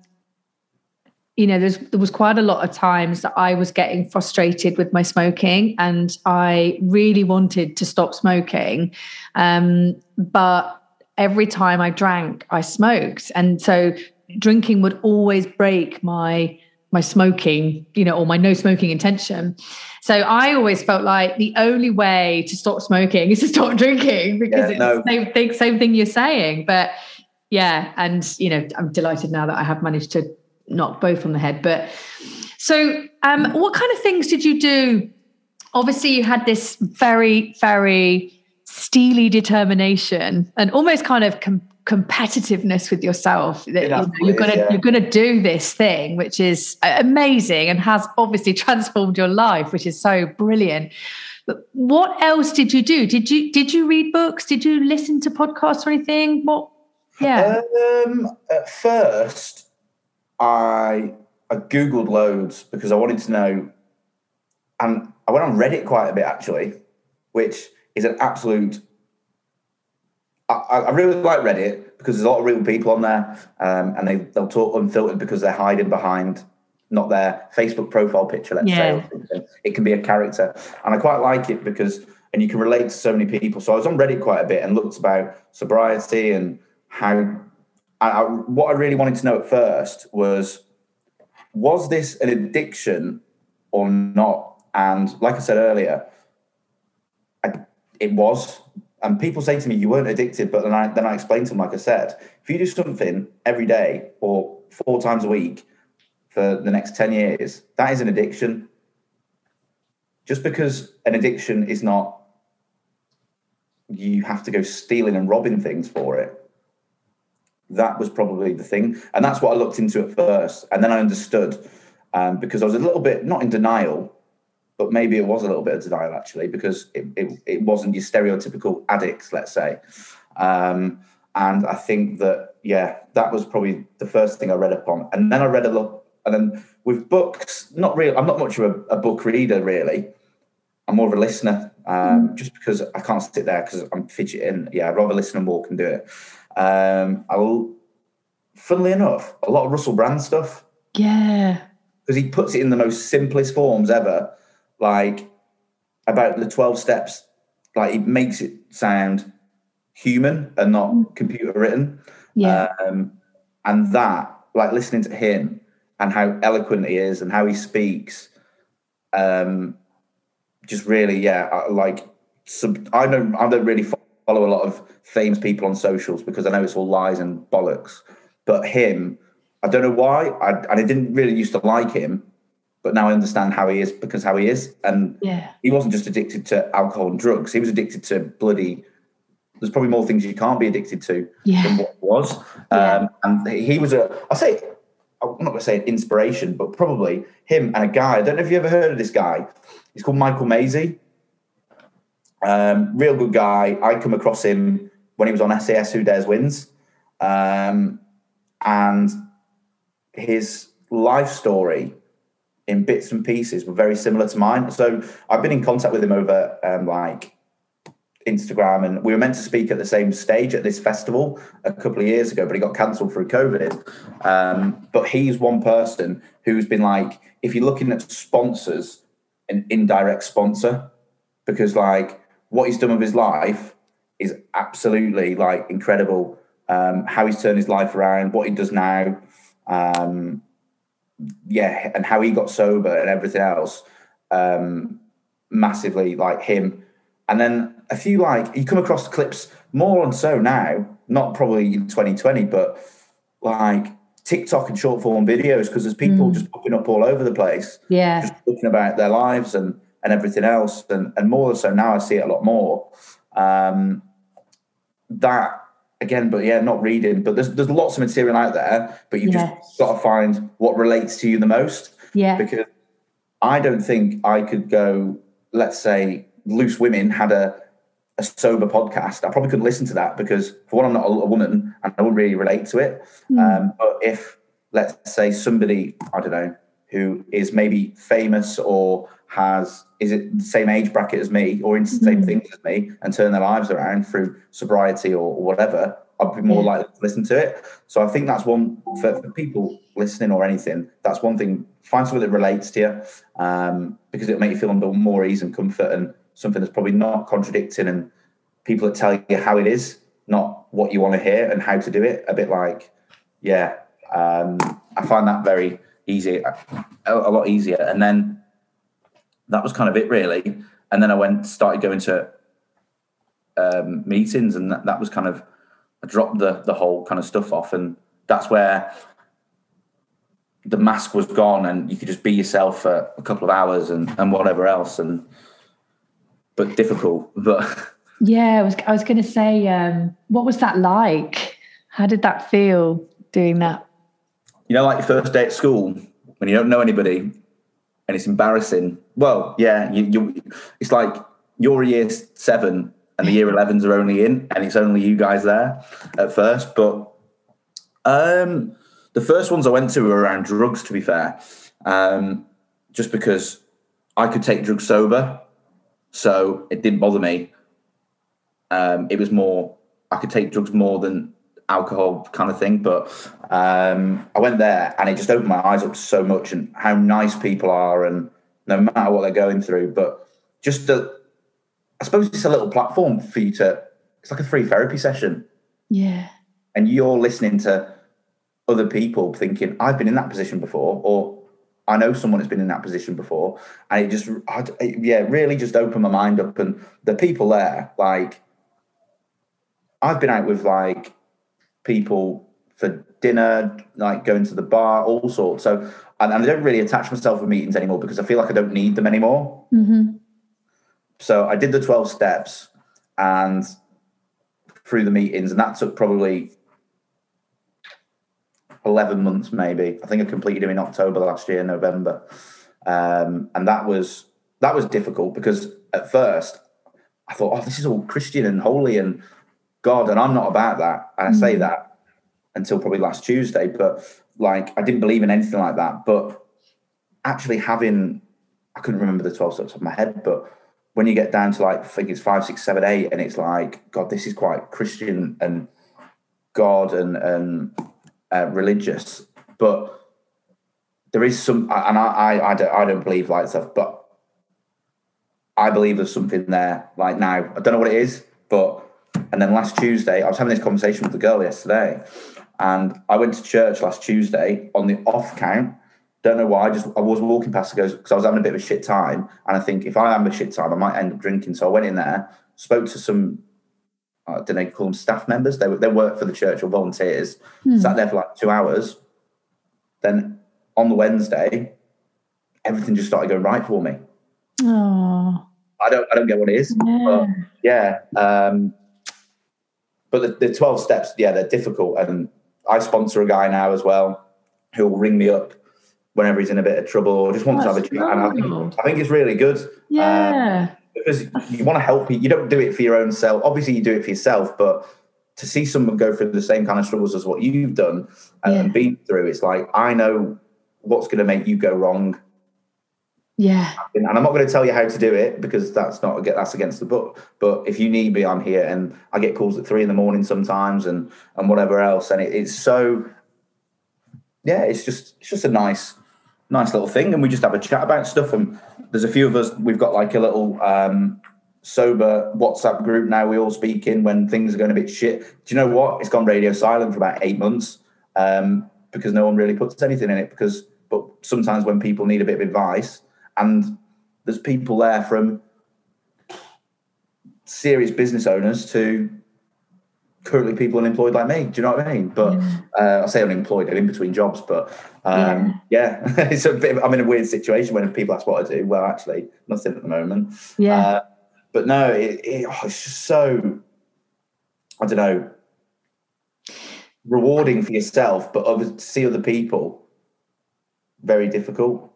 you know, there's, there was quite a lot of times that I was getting frustrated with my smoking and I really wanted to stop smoking. Um, but every time I drank, I smoked. And so drinking would always break my my smoking, you know, or my no smoking intention. So I always felt like the only way to stop smoking is to stop drinking because Yeah, it's no. the same thing, same thing you're saying. But yeah, and you know, I'm delighted now that I have managed to knock both on the head. But so, um, what kind of things did you do? Obviously, you had this very, very steely determination and almost kind of com- competitiveness with yourself that you know, you're gonna yeah. you're gonna do this thing, which is amazing and has obviously transformed your life, which is so brilliant. But what else did you do? Did you did you read books? Did you listen to podcasts or anything? What? Yeah. Um, at first, I I googled loads because I wanted to know, and I went on Reddit quite a bit actually, which is an absolute. I, I really like Reddit because there's a lot of real people on there, um, and they they'll talk unfiltered because they're hiding behind not their Facebook profile picture. Let's say Yeah. or something. it can be a character, and I quite like it because and you can relate to so many people. So I was on Reddit quite a bit and looked about sobriety and how. I, I, what I really wanted to know at first was was this an addiction or not? And like I said earlier, I, it was. And people say to me, "You weren't addicted," but then I then I explain to them, like I said, if you do something every day or four times a week for the next ten years, that is an addiction. Just because an addiction is not, you have to go stealing and robbing things for it. That was probably the thing, and that's what I looked into at first, and then I understood um, because I was a little bit not in denial, but maybe it was a little bit of denial actually because it, it, it wasn't your stereotypical addicts, let's say. Um, and I think that, yeah, that was probably the first thing I read upon. And then I read a lot, and then with books, not real, I'm not much of a, a book reader really. I'm more of a listener um, just because I can't sit there because I'm fidgeting. Yeah, I'd rather listen and walk and do it. Um, I'll, funnily enough, a lot of Russell Brand stuff yeah. because he puts it in the most simplest forms ever, like about the 12 steps. Like it makes it sound human and not computer written. Yeah. Um, and that, like listening to him and how eloquent he is and how he speaks, um, just really, yeah, like sub- I don't, I don't really follow a lot of famous people on socials because I know it's all lies and bollocks. But him, I don't know why, I, and I didn't really used to like him, but now I understand how he is because how he is, and yeah. he wasn't just addicted to alcohol and drugs; he was addicted to bloody. There's probably more things you can't be addicted to Yeah. than what he was. Um, and he was a, I say, I'm not going to say an inspiration, but probably him and a guy. I don't know if you ever heard of this guy. He's called Michael Maisie. Um, real good guy. I come across him when he was on SAS Who Dares Wins. Um, and his life story in bits and pieces were very similar to mine. So I've been in contact with him over um, like Instagram, and we were meant to speak at the same stage at this festival a couple of years ago, but it got cancelled through COVID. Um, but he's one person who's been like, if you're looking at sponsors, an indirect sponsor, because like what he's done with his life is absolutely like incredible. Um, how he's turned his life around, what he does now, um, yeah, and how he got sober and everything else, um, massively like him. And then a few like you come across clips more and so now, not probably in 2020, but like TikTok and short form videos because there's people Mm. just popping up all over the place, Yeah. just talking about their lives and and everything else, and and more so now I see it a lot more. Um, that again, but yeah, not reading, but there's there's lots of material out there, but you Yes. just got to find what relates to you the most Yeah. because I don't think I could go. Let's say Loose Women had a a sober podcast. I probably couldn't listen to that because for one, I'm not a, a woman and I wouldn't really relate to it. Hmm. Um, but if let's say somebody, I don't know, who is maybe famous or has is it the same age bracket as me or into the same Mhm. things as me and turn their lives around through sobriety or, or whatever, I'd be more Yeah. likely to listen to it. So I think that's one for, for people listening or anything. That's one thing. Find something that relates to you um, because it'll make you feel more ease and comfort and something that's probably not contradicting and people that tell you how it is, not what you want to hear and how to do it. A bit like, yeah, um, I find that very easy, a, a lot easier. And then that was kind of it, really. And then I went, started going to um, meetings, and that, that was kind of I dropped the the whole kind of stuff off, and that's where the mask was gone, and you could just be yourself for a couple of hours and and whatever else, and but difficult, but. Yeah, I was I was going to say, um, what was that like? How did that feel doing that? you know, like your first day at school when you don't know anybody and it's embarrassing. Well, yeah, you, you it's like you're a year seven and the year 11s are only in and it's only you guys there at first. But um, the first ones I went to were around drugs, to be fair, um, just because I could take drugs sober. So it didn't bother me. Um, it was more, I could take drugs more than alcohol kind of thing. But um, I went there and it just opened my eyes up so much and how nice people are and no matter what they're going through. But just a, I suppose it's a little platform for you to, it's like a free therapy session. Yeah, And you're listening to other people thinking, I've been in that position before, or I know someone that's been in that position before. And it just, I, it, yeah, really just opened my mind up. And the people there, like, I've been out with like people for dinner, like going to the bar, all sorts. So, and, and I don't really attach myself with meetings anymore because I feel like I don't need them anymore. hmm So I did the 12 steps and through the meetings, and that took probably 11 months, maybe. I think I completed them in October last year, November. Um, and that was that was difficult because at first I thought, oh, this is all Christian and holy and God, and I'm not about that. And I say Mm. that until probably last Tuesday, but like I didn't believe in anything like that. But actually having I couldn't remember the 12 steps off my head, but when you get down to like I think it's five, six, seven, eight, and it's like, God, this is quite Christian and God and and uh, religious, but there is some, and I, I I don't I don't believe like stuff, but I believe there's something there. Like now, I don't know what it is, but and then last Tuesday, I was having this conversation with the girl yesterday, and I went to church last Tuesday on the off count. Don't know why. I just I was walking past because I was having a bit of a shit time, and I think if I have a shit time, I might end up drinking. So I went in there, spoke to some. I don't know, call them staff members. They they work for the church or volunteers. Hmm. Sat there for like two hours. Then on the Wednesday, everything just started going right for me. Oh, I don't I don't get what it is. yeah. Yeah. Um, but the, the 12 steps, yeah, they're difficult. And I sponsor a guy now as well who will ring me up whenever he's in a bit of trouble or just wants to have a chat. And I think, I think it's really good um, Yeah. because you want to help people. You don't do it for your own self. Obviously, you do it for yourself, but to see someone go through the same kind of struggles as what you've done and, Yeah. and been through, it's like, I know what's going to make you go wrong yeah. and I'm not going to tell you how to do it because that's not that's against the book. But if you need me, I'm here, and I get calls at three in the morning sometimes, and and whatever else. And it, it's so, yeah, it's just it's just a nice nice little thing, and we just have a chat about stuff. And there's a few of us. We've got like a little um, sober WhatsApp group now. We all speak in when things are going a bit shit. Do you know what? It's gone radio silent for about eight months um, because no one really puts anything in it. Because but sometimes when people need a bit of advice and there's people there from serious business owners to currently people unemployed like me. Do you know what I mean? But uh, I say unemployed, I'm in between jobs. But um, yeah, it's a bit. Of, I'm in a weird situation when people ask what I do. Well, actually, nothing at the moment. Yeah. Uh, but no, it, it, oh, it's just so. I don't know. Rewarding for yourself, but other, to see other people, very difficult.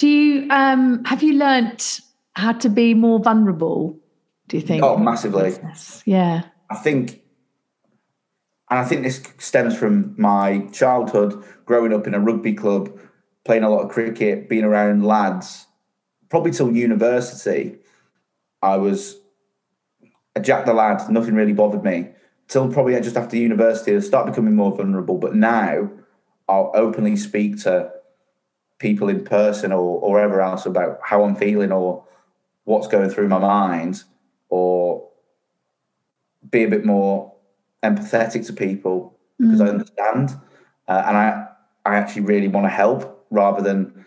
Do you um have you learnt how to be more vulnerable? Do you think? Oh, massively. Yeah. I think and I think this stems from my childhood, growing up in a rugby club, playing a lot of cricket, being around lads. Probably till university, I was a jack the lad. Nothing really bothered me. Till probably just after university, I start becoming more vulnerable. But now, I'll openly speak to people in person or, or wherever else about how I'm feeling or what's going through my mind, or be a bit more empathetic to people because mm. I understand, uh, and I I actually really want to help rather than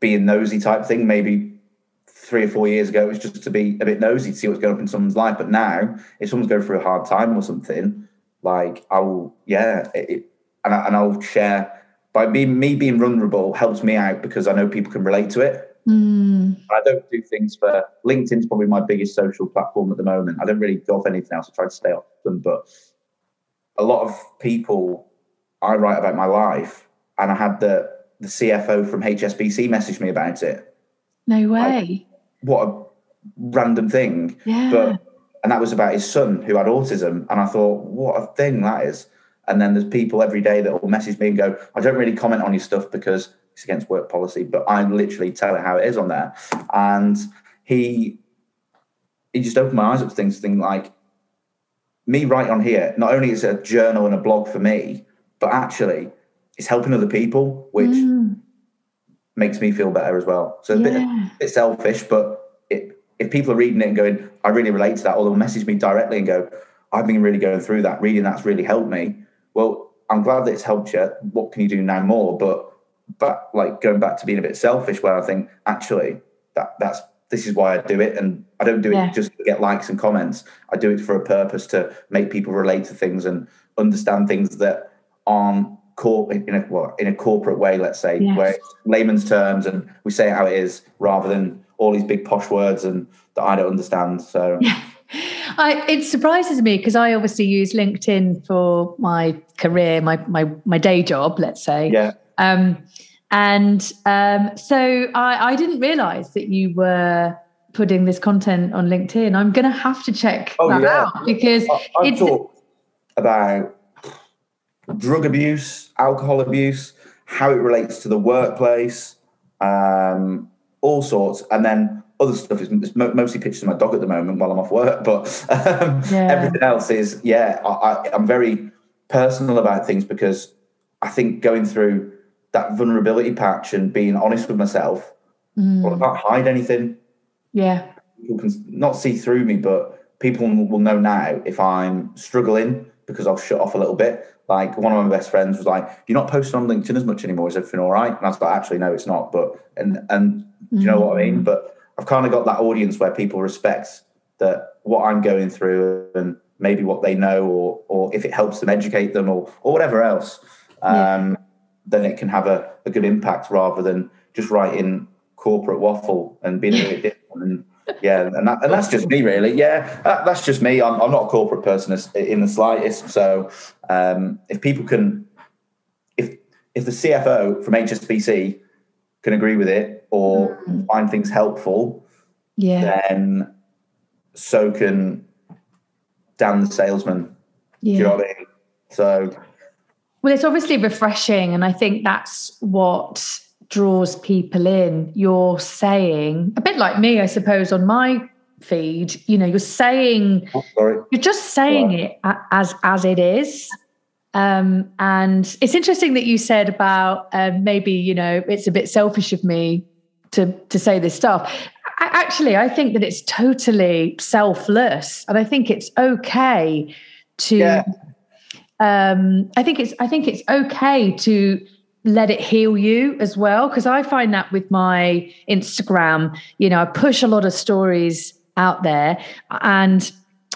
being nosy type thing. Maybe three or four years ago, it was just to be a bit nosy to see what's going on in someone's life. But now, if someone's going through a hard time or something, like I will, yeah, it, and I, and I'll share. By being me being vulnerable helps me out because I know people can relate to it. Mm. I don't do things for LinkedIn's probably my biggest social platform at the moment. I don't really go off anything else. I try to stay off them, but a lot of people I write about my life, and I had the the CFO from HSBC message me about it. No way. Like, what a random thing. Yeah. But and that was about his son who had autism, and I thought, what a thing that is. And then there's people every day that will message me and go, I don't really comment on your stuff because it's against work policy, but I literally tell it how it is on there. And he he just opened my eyes up to things, thing like me writing on here, not only is it a journal and a blog for me, but actually it's helping other people, which mm. makes me feel better as well. So yeah. a bit, a bit selfish, but it, if people are reading it and going, I really relate to that, or they'll message me directly and go, I've been really going through that. Reading that's really helped me. Well, I'm glad that it's helped you. What can you do now more? But but like going back to being a bit selfish, where I think actually that that's this is why I do it, and I don't do it yeah. just to get likes and comments. I do it for a purpose to make people relate to things and understand things that aren't cor- in a well, in a corporate way, let's say, yes. where layman's terms and we say how it is, rather than all these big posh words and that I don't understand. So. Yeah. I, it surprises me because I obviously use LinkedIn for my career, my my my day job, let's say. Yeah. Um, and um, so I, I didn't realize that you were putting this content on LinkedIn. I'm going to have to check oh, that yeah. out because I, I've it's talked about drug abuse, alcohol abuse, how it relates to the workplace, um, all sorts, and then other stuff is mostly pictures of my dog at the moment while I'm off work. But um, yeah. everything else is yeah. I, I'm very personal about things because I think going through that vulnerability patch and being honest with myself. Mm. Well, I can't hide anything. Yeah. People can not see through me, but people will know now if I'm struggling because I'll shut off a little bit. Like one of my best friends was like, "You're not posting on LinkedIn as much anymore. Is everything all right?" And I was like, "Actually, no, it's not." But and and mm. do you know what I mean? Mm. But I've kind of got that audience where people respect that what I'm going through and maybe what they know, or or if it helps them educate them, or or whatever else. Um, then it can have a, a good impact rather than just writing corporate waffle and being a bit different. And yeah, and, that, and that's just me, really. Yeah, that, that's just me. I'm, I'm, not a corporate person in the slightest. So um, if people can, if if the CFO from HSBC can agree with it or mm. find things helpful, yeah, then so can Dan the salesman. Yeah. Do you know what I mean? So well, it's obviously refreshing. And I think that's what draws people in. You're saying, a bit like me, I suppose, on my feed, you know, you're saying, oh, you're just saying it as, as it is. Um, and it's interesting that you said about um, maybe, you know, it's a bit selfish of me to, to say this stuff. I, actually, I think that it's totally selfless. And I think it's okay to. Yeah um, I think it's I think it's okay to let it heal you as well because I find that with my Instagram, you know, I push a lot of stories out there and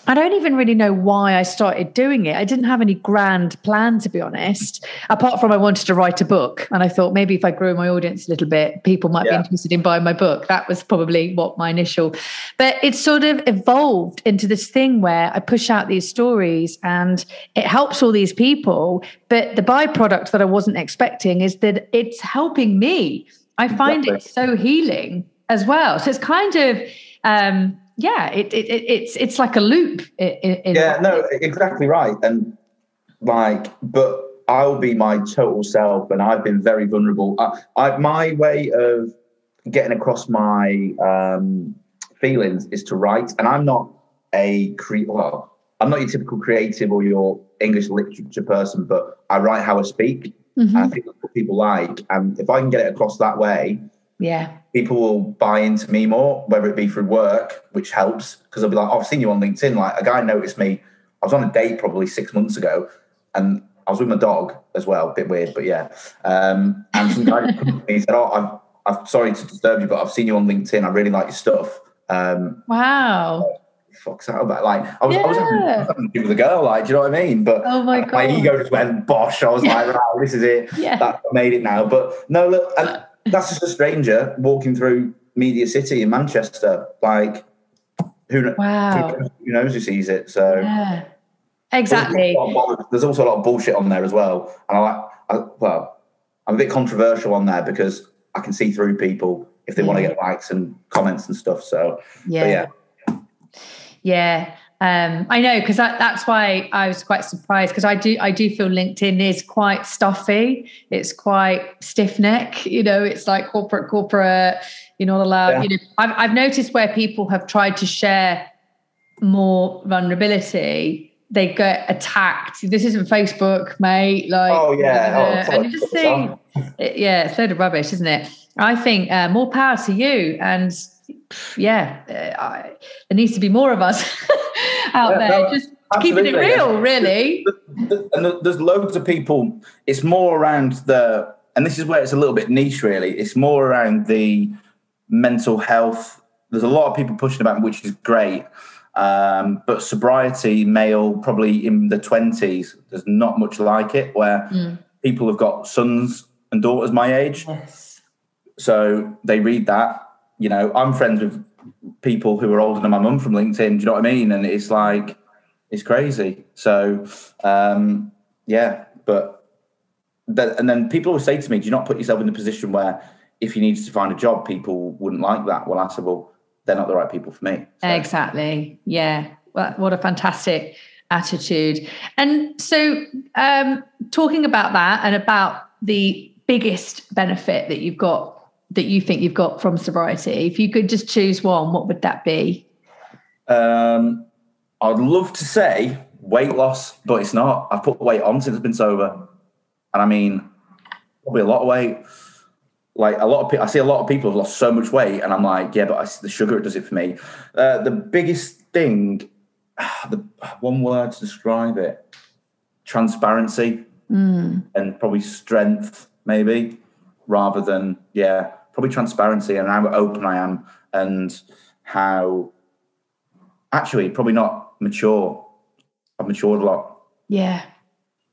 I don't even really know why I started doing it. I didn't have any grand plan, to be honest, apart from I wanted to write a book. And I thought maybe if I grow my audience a little bit, people might yeah. be interested in buying my book. That was probably what my initial, but it sort of evolved into this thing where I push out these stories and it helps all these people. But the byproduct that I wasn't expecting is that it's helping me. I find exactly. it so healing as well. So it's kind of, um, yeah, it, it, it's it's like a loop. Yeah, no, exactly right. And like, but I'll be my total self, and I've been very vulnerable. I, I my way of getting across my um, feelings is to write, and I'm not a cre- well, I'm not your typical creative or your English literature person, but I write how I speak. Mm-hmm. I think that's what people like, and if I can get it across that way, yeah, people will buy into me more, whether it be through work, which helps because they'll be like, oh, "I've seen you on LinkedIn." Like a guy noticed me. I was on a date probably six months ago, and I was with my dog as well. A bit weird, but yeah. Um, and some guy he said, "Oh, I'm, I'm sorry to disturb you, but I've seen you on LinkedIn. I really like your stuff." Um, wow. Fuck's that about? Like, I was, yeah. I was having, with a girl, like, do you know what I mean? But oh my, God. my ego just went bosh. I was like, right, this is it. Yeah. That made it now. But no, look, and that's just a stranger walking through Media City in Manchester. Like, who, wow. who, knows, who sees it? So, yeah. Exactly. There's also a lot of bullshit on there as well. And I like, I, well, I'm a bit controversial on there because I can see through people if they want to get likes and comments and stuff. So, yeah. yeah. Yeah. Um, I know because that, that's why I was quite surprised because I do I do feel LinkedIn is quite stuffy. It's quite stiff neck. You know, it's like corporate corporate. You're not allowed. Yeah. You know, I've I've noticed where people have tried to share more vulnerability, they get attacked. This isn't Facebook, mate. Like, oh yeah, oh, and you just think, yeah, it's a load of rubbish, isn't it? I think uh, more power to you and yeah, uh, I, there needs to be more of us out yeah, there, no, just keeping it real, really. And there's loads of people. It's more around the, and this is where it's a little bit niche, really. It's more around the mental health. There's a lot of people pushing about, which is great. Um, but sobriety, male, probably in the twenties, there's not much like it. Where mm. people have got sons and daughters my age, yes. so they read that you know, I'm friends with people who are older than my mum from LinkedIn. Do you know what I mean? And it's like, it's crazy. So, um, yeah, but that, and then people always say to me, do you not put yourself in the position where if you needed to find a job, people wouldn't like that? Well, I said, well, they're not the right people for me. So. Exactly. Yeah. Well, what a fantastic attitude. And so, um, talking about that and about the biggest benefit that you've got that you think you've got from sobriety? If you could just choose one, what would that be? Um, I'd love to say weight loss, but it's not. I've put weight on since I've been sober, and I mean, probably a lot of weight. Like a lot of people, I see a lot of people have lost so much weight, and I'm like, yeah, but I, the sugar it does it for me. Uh, the biggest thing, the one word to describe it, transparency, mm. and probably strength, maybe, rather than yeah probably transparency and how open I am and how actually probably not mature. I've matured a lot. Yeah.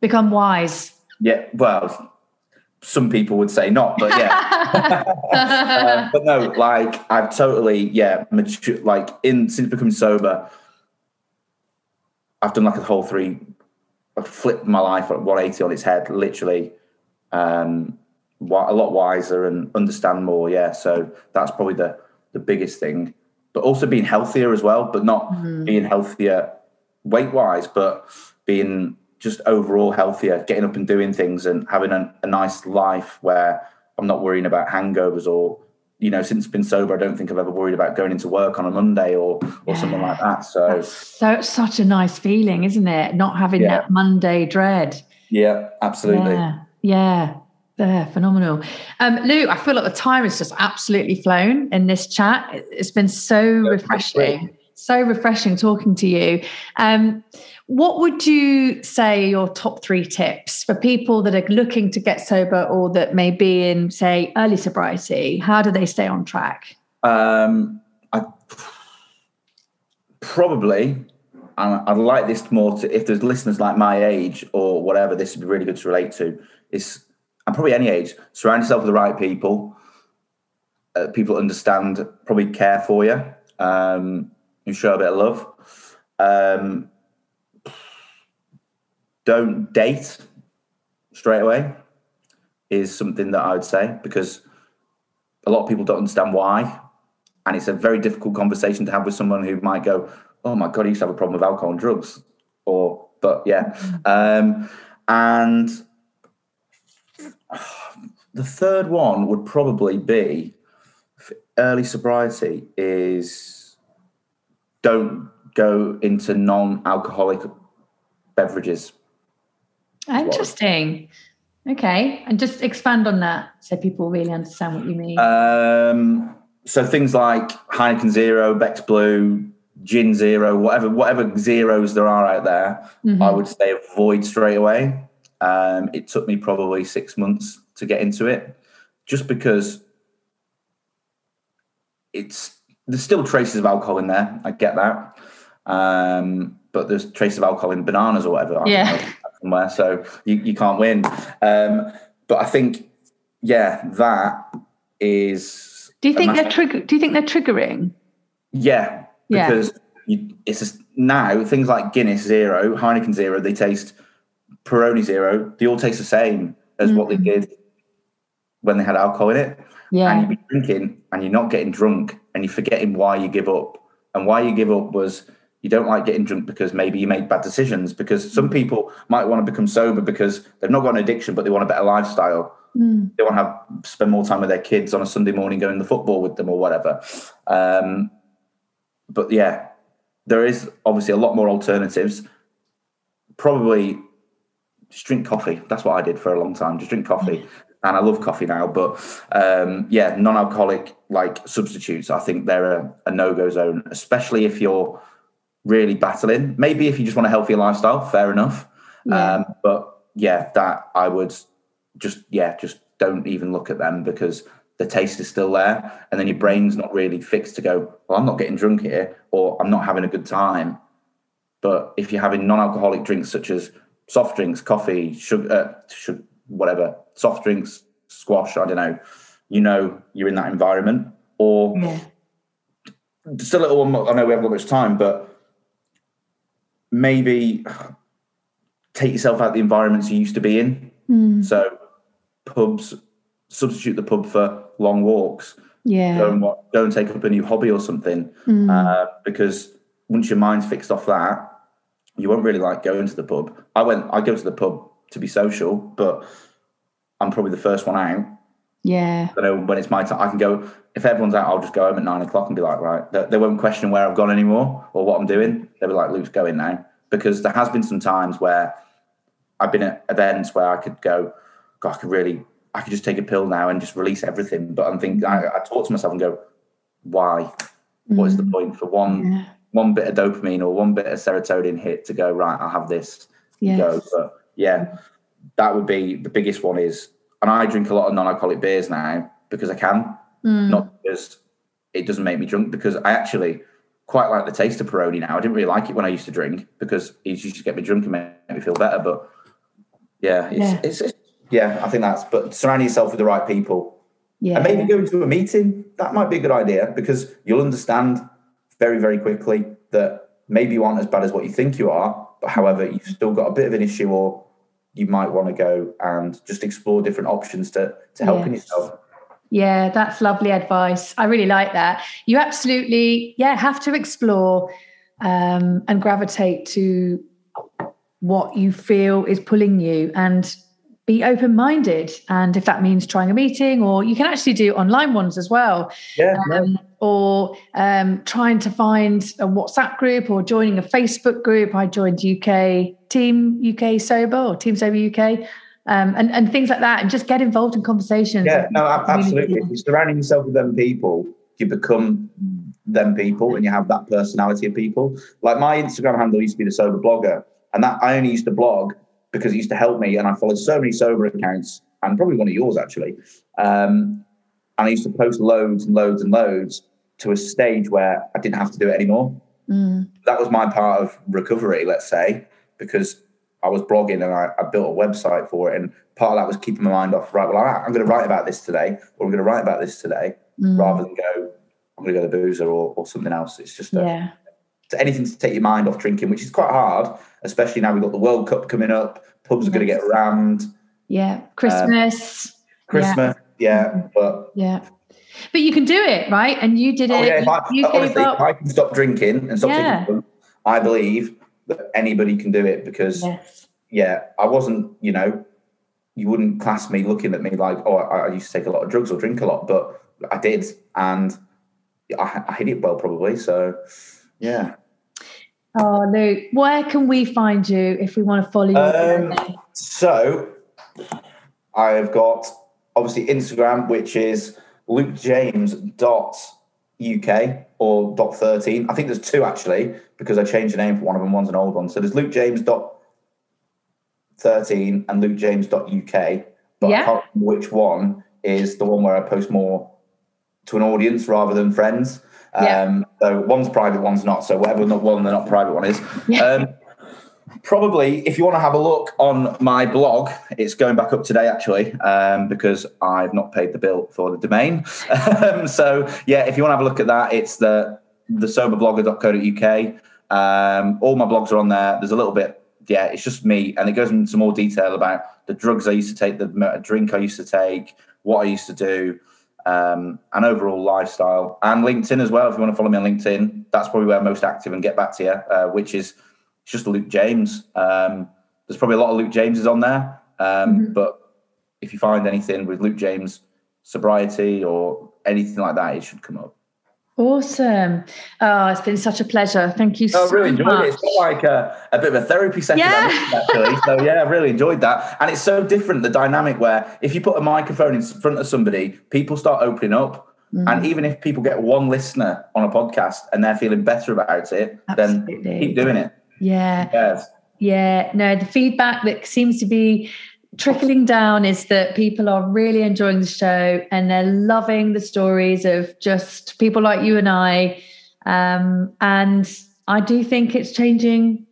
Become wise. Yeah. Well, some people would say not, but yeah. uh, but no, like I've totally, yeah, mature, like in since becoming sober, I've done like a whole three, I've flipped my life at 180 on its head, literally. Um, a lot wiser and understand more. Yeah, so that's probably the the biggest thing. But also being healthier as well, but not mm-hmm. being healthier weight wise, but being just overall healthier, getting up and doing things and having a, a nice life where I'm not worrying about hangovers or you know, since been sober, I don't think I've ever worried about going into work on a Monday or or yeah. something like that. So, so such a nice feeling, isn't it? Not having yeah. that Monday dread. Yeah, absolutely. Yeah. yeah. They're phenomenal. Um, Lou, I feel like the time has just absolutely flown in this chat. It's been so refreshing, so refreshing talking to you. Um, what would you say your top three tips for people that are looking to get sober or that may be in, say, early sobriety? How do they stay on track? Um, I probably, and I'd like this more to, if there's listeners like my age or whatever, this would be really good to relate to. Is and probably any age, surround yourself with the right people. Uh, people understand, probably care for you. Um, you show a bit of love. Um, don't date straight away is something that I would say because a lot of people don't understand why, and it's a very difficult conversation to have with someone who might go, "Oh my god, I used to have a problem with alcohol and drugs," or but yeah. Um, and the third one would probably be early sobriety is don't go into non-alcoholic beverages. Interesting. Okay, and just expand on that so people really understand what you mean. Um, so things like Heineken Zero, Beck's Blue, Gin Zero, whatever whatever zeros there are out there, mm-hmm. I would say avoid straight away. Um, it took me probably six months to get into it, just because it's there's still traces of alcohol in there. I get that, um, but there's traces of alcohol in bananas or whatever. Yeah. Somewhere, so you, you can't win. Um, but I think, yeah, that is. Do you think they're trigger? Do you think they're triggering? Yeah, because yeah. you, it's just, now things like Guinness Zero, Heineken Zero, they taste Peroni Zero. They all taste the same as mm-hmm. what they mm. did when they had alcohol in it. Yeah. And you'd be drinking and you're not getting drunk and you're forgetting why you give up. And why you give up was you don't like getting drunk because maybe you made bad decisions. Because some mm. people might want to become sober because they've not got an addiction, but they want a better lifestyle. Mm. They want to have spend more time with their kids on a Sunday morning, going to football with them or whatever. Um, but yeah, there is obviously a lot more alternatives. Probably just drink coffee. That's what I did for a long time. Just drink coffee and I love coffee now. But um, yeah, non-alcoholic like substitutes, I think they're a, a no-go zone, especially if you're really battling. Maybe if you just want a healthier lifestyle, fair enough. Yeah. Um, but yeah, that I would just yeah, just don't even look at them because the taste is still there, and then your brain's not really fixed to go. Well, I'm not getting drunk here, or I'm not having a good time. But if you're having non-alcoholic drinks such as soft drinks, coffee, sugar, uh, sugar whatever, soft drinks, squash, I don't know, you know you're in that environment. Or yeah. just a little I know we haven't got much time, but maybe take yourself out the environments you used to be in. Mm. So pubs, substitute the pub for long walks. Yeah. Go and, go and take up a new hobby or something. Mm. Uh, because once your mind's fixed off that, you won't really like going to the pub. I went, I go to the pub to be social, but I'm probably the first one out. Yeah. I know when it's my time, I can go. If everyone's out, I'll just go home at nine o'clock and be like, right. They, they won't question where I've gone anymore or what I'm doing. They'll be like, Luke's going now. Because there has been some times where I've been at events where I could go, God, I could really, I could just take a pill now and just release everything. But I'm thinking, I, I talk to myself and go, why? What is the mm. point for one yeah. One bit of dopamine or one bit of serotonin hit to go right? I'll have this. Yes. Go, but yeah, that would be the biggest one. Is and I drink a lot of non-alcoholic beers now because I can, mm. not because it doesn't make me drunk. Because I actually quite like the taste of Peroni now. I didn't really like it when I used to drink because it used to get me drunk and make me feel better. But yeah, it's, yeah. It's, it's, yeah, I think that's. But surrounding yourself with the right people. Yeah. And maybe going to a meeting, that might be a good idea because you'll understand very, very quickly that maybe you aren't as bad as what you think you are, but however, you've still got a bit of an issue or you might want to go and just explore different options to to helping yes. yourself. Yeah, that's lovely advice. I really like that. You absolutely, yeah, have to explore um, and gravitate to what you feel is pulling you and be open minded. And if that means trying a meeting, or you can actually do online ones as well. Yeah. Um, or um, trying to find a WhatsApp group or joining a Facebook group. I joined UK Team UK Sober or Team Sober UK. Um, and, and things like that, and just get involved in conversations. Yeah, no, absolutely. If you're surrounding yourself with them people, you become them people and you have that personality of people. Like my Instagram handle used to be the sober blogger, and that I only used to blog because it used to help me, and I followed so many sober accounts, and probably one of yours actually. Um, and I used to post loads and loads and loads to a stage where I didn't have to do it anymore. Mm. That was my part of recovery, let's say, because I was blogging and I, I, built a website for it. And part of that was keeping my mind off, right, well, I, am going to write about this today, or I'm going to write about this today, mm. rather than go, I'm going to go to boozer or, or something else. It's just a, yeah. anything to take your mind off drinking, which is quite hard, especially now we've got the World Cup coming up. Pubs yes. are going to get rammed. Yeah. Christmas. Um, Christmas. Yeah. yeah. But yeah. But you can do it, right? And you did it. Oh, yeah, if I, you honestly, if I can stop drinking and stop yeah. drinking, I believe that anybody can do it because Yes. yeah, I wasn't, you know, you wouldn't class me looking at me like, oh, I, I used to take a lot of drugs or drink a lot, but I did, and I, I hid it well probably. So yeah. Oh, Luke, where can we find you if we want to follow you? Um, So I have got obviously Instagram, which is lukejames.uk or dot 13. I think there's two actually, because I changed the name for one of them. One's an old one. So there's lukejames.13 and lukejames.uk. But Yeah. I can't which one is the one where I post more to an audience rather than friends. Yeah. Um, so one's private, one's not. So whatever the one the not private one is. Yeah. Um, probably, if you want to have a look on my blog, it's going back up today actually um, because I've not paid the bill for the domain. um, so yeah, if you want to have a look at that, it's the the soberblogger.co.uk. Um, all my blogs are on there. There's a little bit, yeah, it's just me, and it goes into more detail about the drugs I used to take, the drink I used to take, what I used to do, um, and overall lifestyle. And LinkedIn as well. If you want to follow me on LinkedIn, that's probably where I'm most active and get back to you, uh, which is just Luke James. Um, there's probably a lot of Luke Jameses on there, um, but if you find anything with Luke James sobriety or anything like that, it should come up. Awesome. Oh, it's been such a pleasure. Thank you Oh, so I really enjoyed much. it. It's like a, a bit of a therapy session, Yeah. actually. So yeah, I really enjoyed that. And it's so different the dynamic where if you put a microphone in front of somebody, people start opening up. Mm. And even if people get one listener on a podcast and they're feeling better about it, then keep doing it. Yeah. Yes. Yeah, no, the feedback that seems to be trickling down is that people are really enjoying the show and they're loving the stories of just people like you and I. Um, and I do think it's changing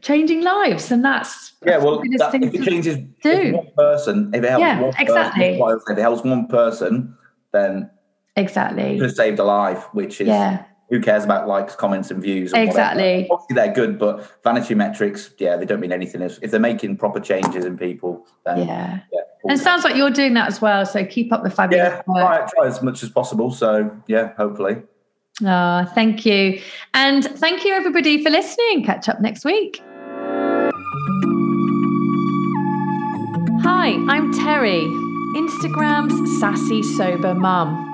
changing lives, and that's Yeah, well, that, if it changes do. if one person, if it helps Yeah, one person, exactly. well, if it helps one person, then exactly. it could have saved a life, which is Yeah, who cares about likes, comments, and views? and whatever. Exactly. Obviously, they're good, but vanity metrics, yeah, they don't mean anything. If, if they're making proper changes in people, then yeah. yeah. And it sounds like you're doing that as well. So keep up the fabulous yeah, work. try, try as much as possible. So yeah, hopefully. Oh, thank you. And thank you, everybody, for listening. Catch up next week. Hi, I'm Terry, Instagram's sassy sober mum.